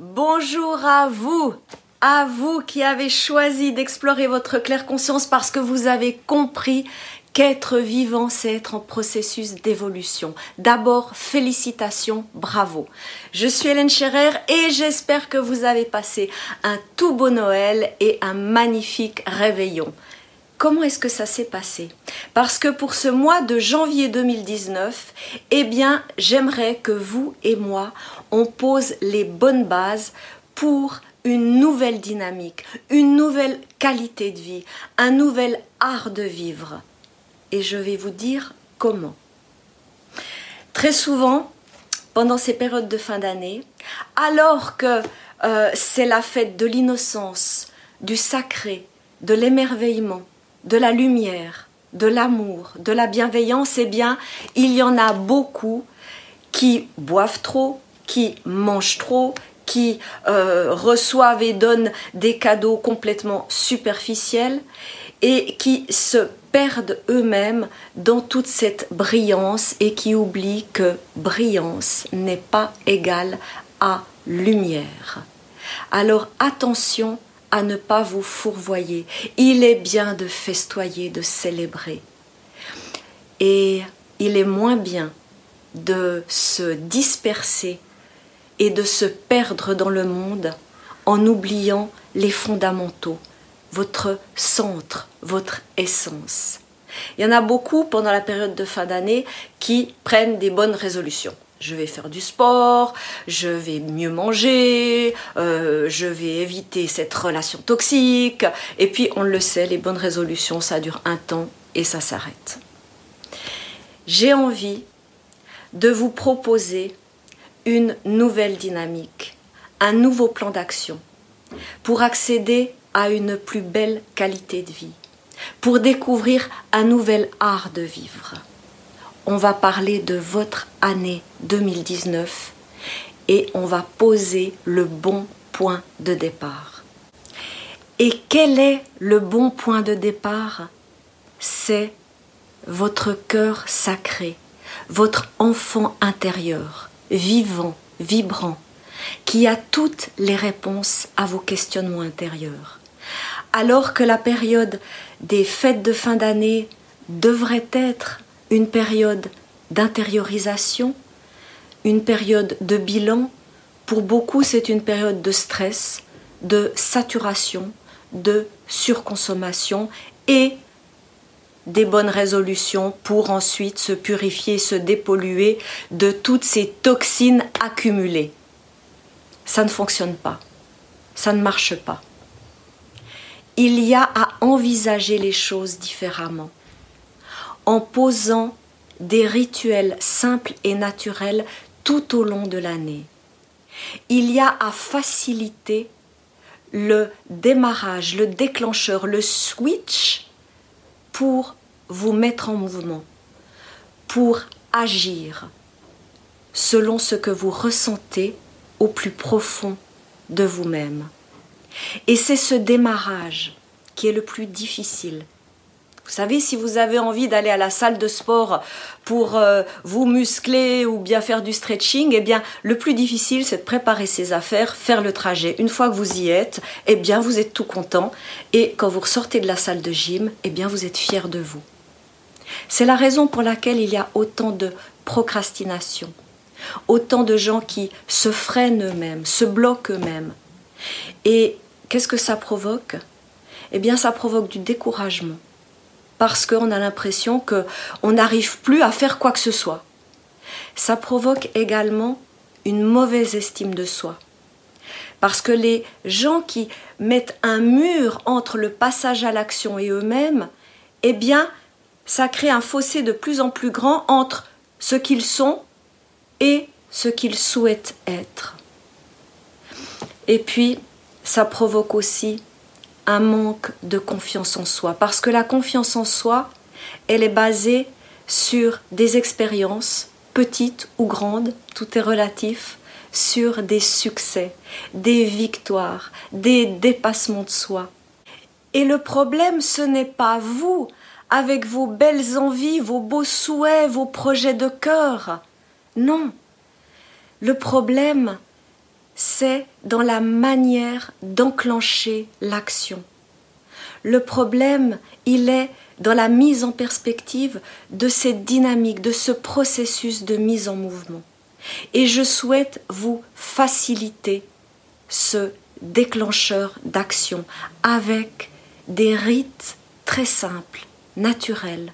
Bonjour à vous, à vous qui avez choisi d'explorer votre claire conscience parce que vous avez compris qu'être vivant, c'est être en processus d'évolution. D'abord, félicitations, bravo. Je suis Hélène Scherer et j'espère que vous avez passé un tout beau Noël et un magnifique réveillon. Comment est-ce que ça s'est passé? Parce que pour ce mois de janvier 2019, eh bien, j'aimerais que vous et moi, on pose les bonnes bases pour une nouvelle dynamique, une nouvelle qualité de vie, un nouvel art de vivre. Et je vais vous dire comment. Très souvent, pendant ces périodes de fin d'année, alors que euh, c'est la fête de l'innocence, du sacré, de l'émerveillement, de la lumière, de l'amour, de la bienveillance, eh bien, il y en a beaucoup qui boivent trop, qui mangent trop, qui euh, reçoivent et donnent des cadeaux complètement superficiels et qui se perdent eux-mêmes dans toute cette brillance et qui oublient que brillance n'est pas égale à lumière. Alors attention à ne pas vous fourvoyer. Il est bien de festoyer, de célébrer. Et il est moins bien de se disperser et de se perdre dans le monde en oubliant les fondamentaux, votre centre, votre essence. Il y en a beaucoup pendant la période de fin d'année qui prennent des bonnes résolutions. Je vais faire du sport, je vais mieux manger, euh, je vais éviter cette relation toxique. Et puis, on le sait, les bonnes résolutions, ça dure un temps et ça s'arrête. J'ai envie de vous proposer une nouvelle dynamique, un nouveau plan d'action pour accéder à une plus belle qualité de vie, pour découvrir un nouvel art de vivre. On va parler de votre année 2019 et on va poser le bon point de départ. Et quel est le bon point de départ? C'est votre cœur sacré, votre enfant intérieur, vivant, vibrant, qui a toutes les réponses à vos questionnements intérieurs. Alors que la période des fêtes de fin d'année devrait être une période d'intériorisation, une période de bilan, pour beaucoup c'est une période de stress, de saturation, de surconsommation et des bonnes résolutions pour ensuite se purifier, se dépolluer de toutes ces toxines accumulées. Ça ne fonctionne pas. Ça ne marche pas. Il y a à envisager les choses différemment en posant des rituels simples et naturels tout au long de l'année. Il y a à faciliter le démarrage, le déclencheur, le switch pour vous mettre en mouvement, pour agir selon ce que vous ressentez au plus profond de vous-même. Et c'est ce démarrage qui est le plus difficile. Vous savez, si vous avez envie d'aller à la salle de sport pour euh, vous muscler ou bien faire du stretching, eh bien, le plus difficile, c'est de préparer ses affaires, faire le trajet. Une fois que vous y êtes, eh bien, vous êtes tout content. Et quand vous ressortez de la salle de gym, eh bien, vous êtes fier de vous. C'est la raison pour laquelle il y a autant de procrastination, autant de gens qui se freinent eux-mêmes, se bloquent eux-mêmes. Et qu'est-ce que ça provoque? Eh bien, ça provoque du découragement, parce qu'on a l'impression qu'on n'arrive plus à faire quoi que ce soit. Ça provoque également une mauvaise estime de soi. Parce que les gens qui mettent un mur entre le passage à l'action et eux-mêmes, eh bien, ça crée un fossé de plus en plus grand entre ce qu'ils sont et ce qu'ils souhaitent être. Et puis, ça provoque aussi un manque de confiance en soi, parce que la confiance en soi, elle est basée sur des expériences, petites ou grandes, tout est relatif, sur des succès, des victoires, des dépassements de soi. Et le problème, ce n'est pas vous, avec vos belles envies, vos beaux souhaits, vos projets de cœur. Non. Le problème, c'est dans la manière d'enclencher l'action. Le problème, il est dans la mise en perspective de cette dynamique, de ce processus de mise en mouvement. Et je souhaite vous faciliter ce déclencheur d'action avec des rites très simples, naturels,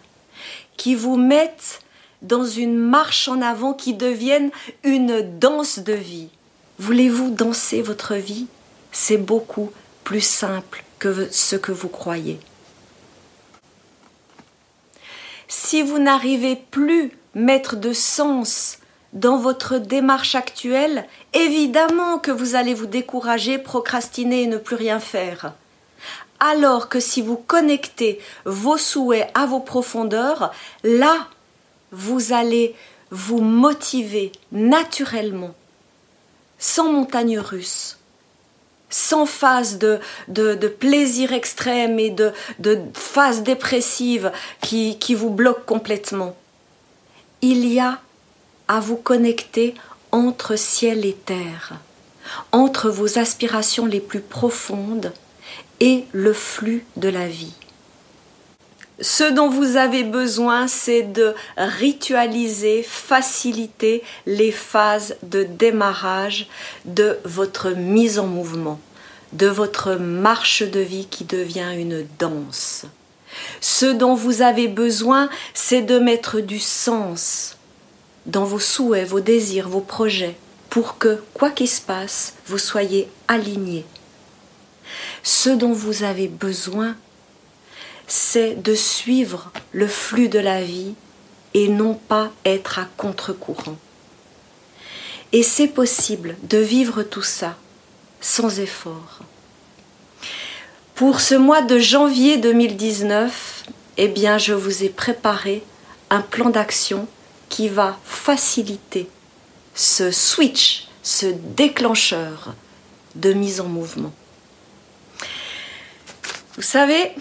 qui vous mettent dans une marche en avant qui devienne une danse de vie. Voulez-vous danser votre vie? C'est beaucoup plus simple que ce que vous croyez. Si vous n'arrivez plus mettre de sens dans votre démarche actuelle, évidemment que vous allez vous décourager, procrastiner et ne plus rien faire. Alors que si vous connectez vos souhaits à vos profondeurs, là, vous allez vous motiver naturellement, sans montagne russe, sans phase de, plaisir extrême et de, de phase dépressive qui, qui vous bloque complètement. Il y a à vous connecter entre ciel et terre, entre vos aspirations les plus profondes et le flux de la vie. Ce dont vous avez besoin, c'est de ritualiser, faciliter les phases de démarrage de votre mise en mouvement, de votre marche de vie qui devient une danse. Ce dont vous avez besoin, c'est de mettre du sens dans vos souhaits, vos désirs, vos projets, pour que, quoi qu'il se passe, vous soyez alignés. Ce dont vous avez besoin, c'est de suivre le flux de la vie et non pas être à contre-courant. Et c'est possible de vivre tout ça sans effort. Pour ce mois de janvier 2019, eh bien, je vous ai préparé un plan d'action qui va faciliter ce switch, ce déclencheur de mise en mouvement. Vous savez,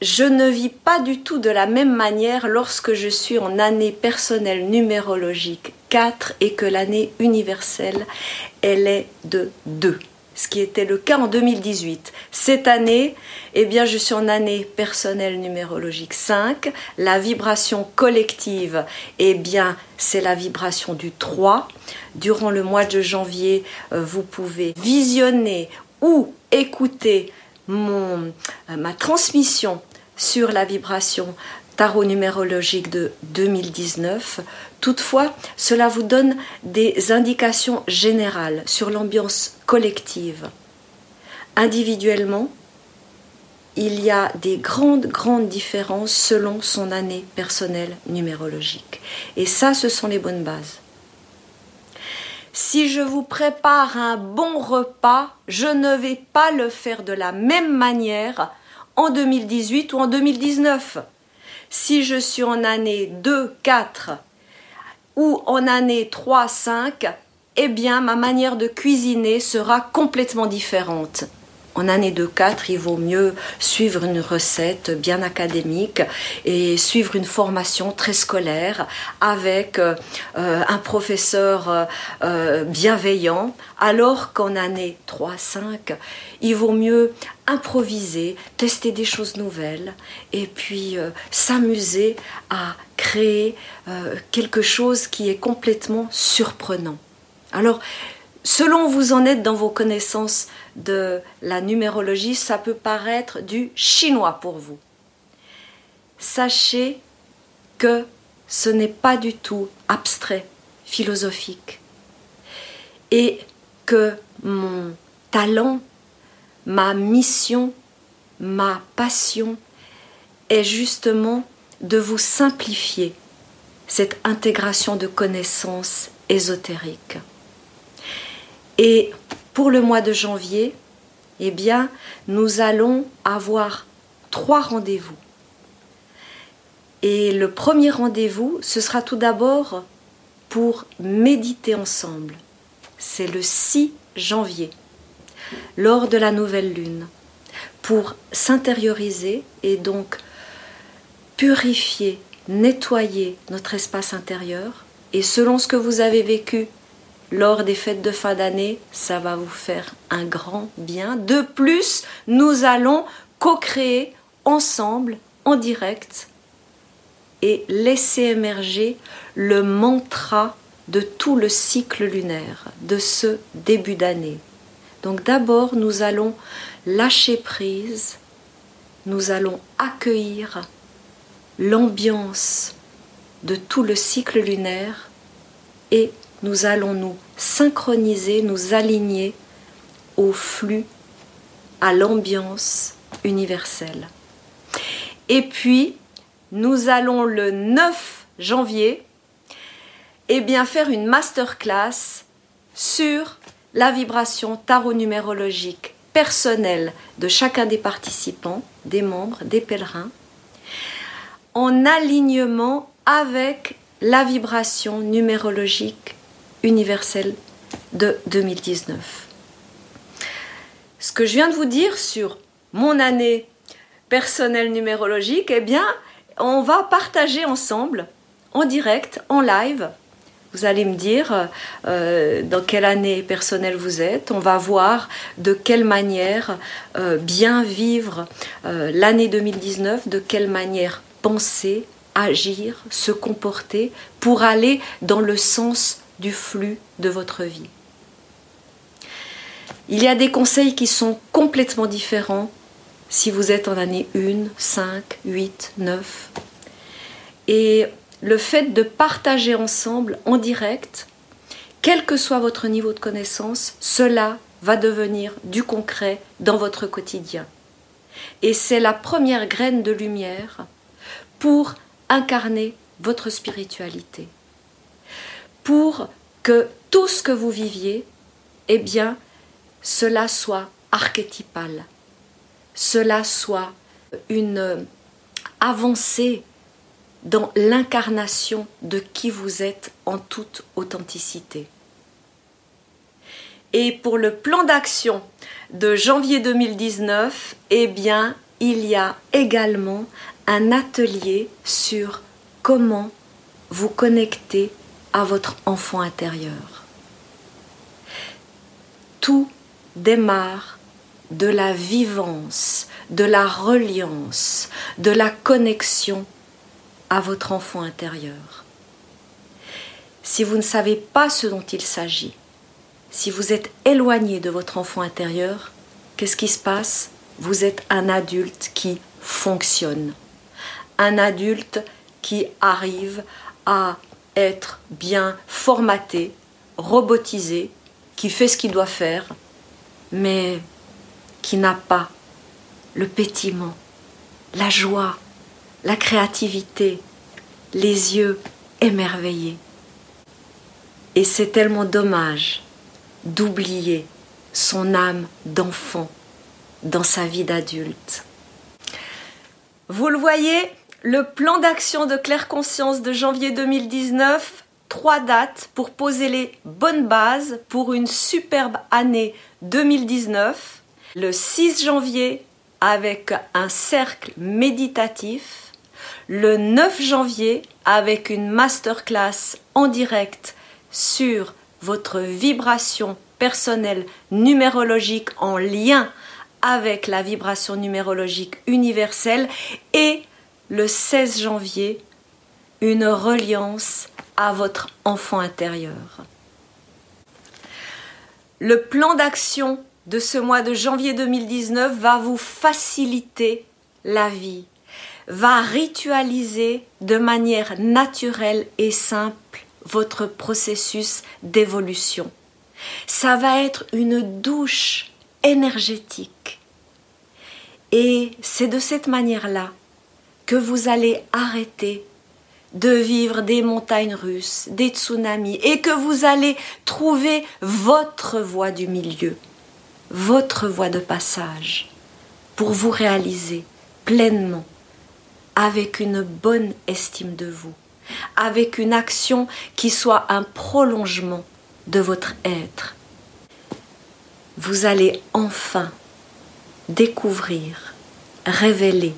je ne vis pas du tout de la même manière lorsque je suis en année personnelle numérologique 4 et que l'année universelle, elle est de 2 ce qui était le cas en 2018. Cette année, eh bien, je suis en année personnelle numérologique 5. La vibration collective, eh bien, c'est la vibration du 3. Durant le mois de janvier, euh, vous pouvez visionner ou écouter euh, ma transmission sur la vibration tarot numérologique de 2019. Toutefois, cela vous donne des indications générales sur l'ambiance collective. Individuellement, il y a des grandes, grandes différences selon son année personnelle numérologique. Et ça, ce sont les bonnes bases. Si je vous prépare un bon repas, je ne vais pas le faire de la même manière en 2018 ou en 2019. Si je suis en année 2, 4 ou en année 3, 5, eh bien ma manière de cuisiner sera complètement différente en année de 4, il vaut mieux suivre une recette bien académique et suivre une formation très scolaire avec euh, euh, un professeur euh, bienveillant, alors qu'en année 3-5, il vaut mieux improviser, tester des choses nouvelles et puis s'amuser à créer quelque chose qui est complètement surprenant. Alors, Selon où vous en êtes dans vos connaissances de la numérologie, ça peut paraître du chinois pour vous. Sachez que ce n'est pas du tout abstrait, philosophique. Et que mon talent, ma mission, ma passion est justement de vous simplifier cette intégration de connaissances ésotériques. Et pour le mois de janvier, eh bien, nous allons avoir trois rendez-vous. Et le premier rendez-vous, ce sera tout d'abord pour méditer ensemble. C'est le 6 janvier, lors de la nouvelle lune, pour s'intérioriser et donc purifier, nettoyer notre espace intérieur. Et selon ce que vous avez vécu lors des fêtes de fin d'année, ça va vous faire un grand bien. De plus, nous allons co-créer ensemble, en direct, et laisser émerger le mantra de tout le cycle lunaire, de ce début d'année. Donc d'abord, nous allons lâcher prise, nous allons accueillir l'ambiance de tout le cycle lunaire et nous allons nous synchroniser, nous aligner au flux, à l'ambiance universelle. Et puis, nous allons le 9 janvier eh bien, faire une masterclass sur la vibration tarot numérologique personnelle de chacun des participants, des membres, des pèlerins, en alignement avec la vibration numérologique universelle de 2019. Ce que je viens de vous dire sur mon année personnelle numérologique, eh bien, on va partager ensemble, en direct, en live. Vous allez me dire euh, dans quelle année personnelle vous êtes. On va voir de quelle manière euh, bien vivre euh, l'année 2019, de quelle manière penser, agir, se comporter pour aller dans le sens du flux de votre vie. Il y a des conseils qui sont complètement différents si vous êtes en année 1, 5, 8, 9. Et le fait de partager ensemble en direct, quel que soit votre niveau de connaissance, cela va devenir du concret dans votre quotidien. Et c'est la première graine de lumière pour incarner votre spiritualité. Pour que tout ce que vous viviez, eh bien, cela soit archétypal, cela soit une avancée dans l'incarnation de qui vous êtes en toute authenticité. Et pour le plan d'action de janvier 2019, eh bien, il y a également un atelier sur comment vous connecter à votre enfant intérieur. Tout démarre de la vivance, de la reliance, de la connexion à votre enfant intérieur. Si vous ne savez pas ce dont il s'agit, si vous êtes éloigné de votre enfant intérieur, qu'est-ce qui se passe? Vous êtes un adulte qui fonctionne, un adulte qui arrive à bien formaté, robotisé, qui fait ce qu'il doit faire, mais qui n'a pas le pétiment, la joie, la créativité, les yeux émerveillés. Et c'est tellement dommage d'oublier son âme d'enfant dans sa vie d'adulte. Vous le voyez, le plan d'action de Claire Conscience de janvier 2019, trois dates pour poser les bonnes bases pour une superbe année 2019. Le 6 janvier avec un cercle méditatif. Le 9 janvier avec une masterclass en direct sur votre vibration personnelle numérologique en lien avec la vibration numérologique universelle et le 16 janvier, une reliance à votre enfant intérieur. Le plan d'action de ce mois de janvier 2019 va vous faciliter la vie, va ritualiser de manière naturelle et simple votre processus d'évolution. Ça va être une douche énergétique. Et c'est de cette manière-là que vous allez arrêter de vivre des montagnes russes, des tsunamis, et que vous allez trouver votre voie du milieu, votre voie de passage, pour vous réaliser pleinement, avec une bonne estime de vous, avec une action qui soit un prolongement de votre être. Vous allez enfin découvrir, révéler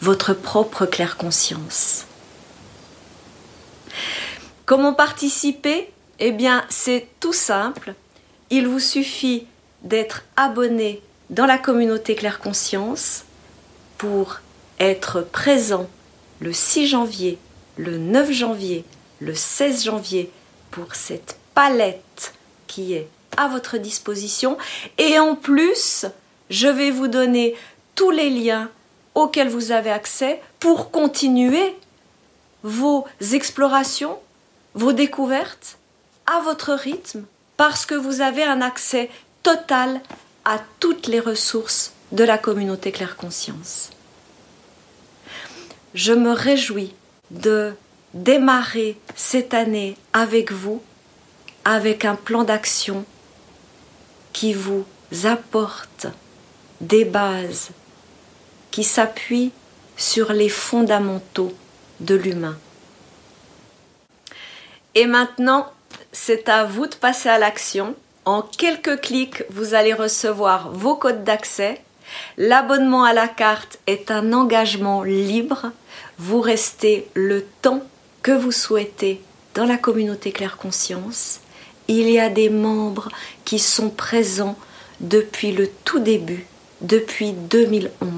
votre propre claire conscience. Comment participer? Eh bien, c'est tout simple. Il vous suffit d'être abonné dans la communauté Claire Conscience pour être présent le 6 janvier, le 9 janvier, le 16 janvier pour cette palette qui est à votre disposition. Et en plus, je vais vous donner tous les liens auxquels vous avez accès pour continuer vos explorations, vos découvertes à votre rythme, parce que vous avez un accès total à toutes les ressources de la communauté Claire Conscience. Je me réjouis de démarrer cette année avec vous, avec un plan d'action qui vous apporte des bases qui s'appuient sur les fondamentaux de l'humain. Et maintenant, c'est à vous de passer à l'action. En quelques clics, vous allez recevoir vos codes d'accès. L'abonnement à la carte est un engagement libre. Vous restez le temps que vous souhaitez dans la communauté Claire Conscience. Il y a des membres qui sont présents depuis le tout début, depuis 2011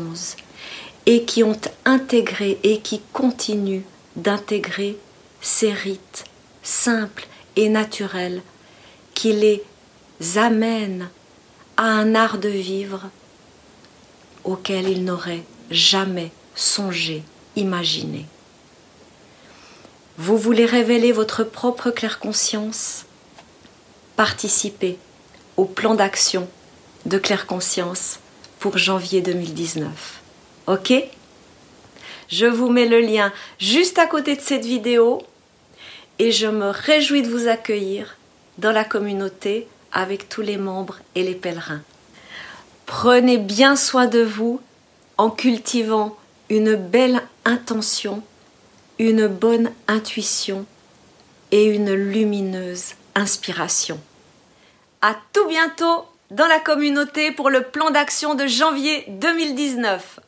et qui ont intégré et qui continuent d'intégrer ces rites simples et naturels qui les amènent à un art de vivre auquel ils n'auraient jamais songé, imaginé. Vous voulez révéler votre propre claire conscience? Participez au plan d'action de claire conscience pour janvier 2019. Ok? Je vous mets le lien juste à côté de cette vidéo et je me réjouis de vous accueillir dans la communauté avec tous les membres et les pèlerins. Prenez bien soin de vous en cultivant une belle intention, une bonne intuition et une lumineuse inspiration. À tout bientôt dans la communauté pour le plan d'action de janvier 2019.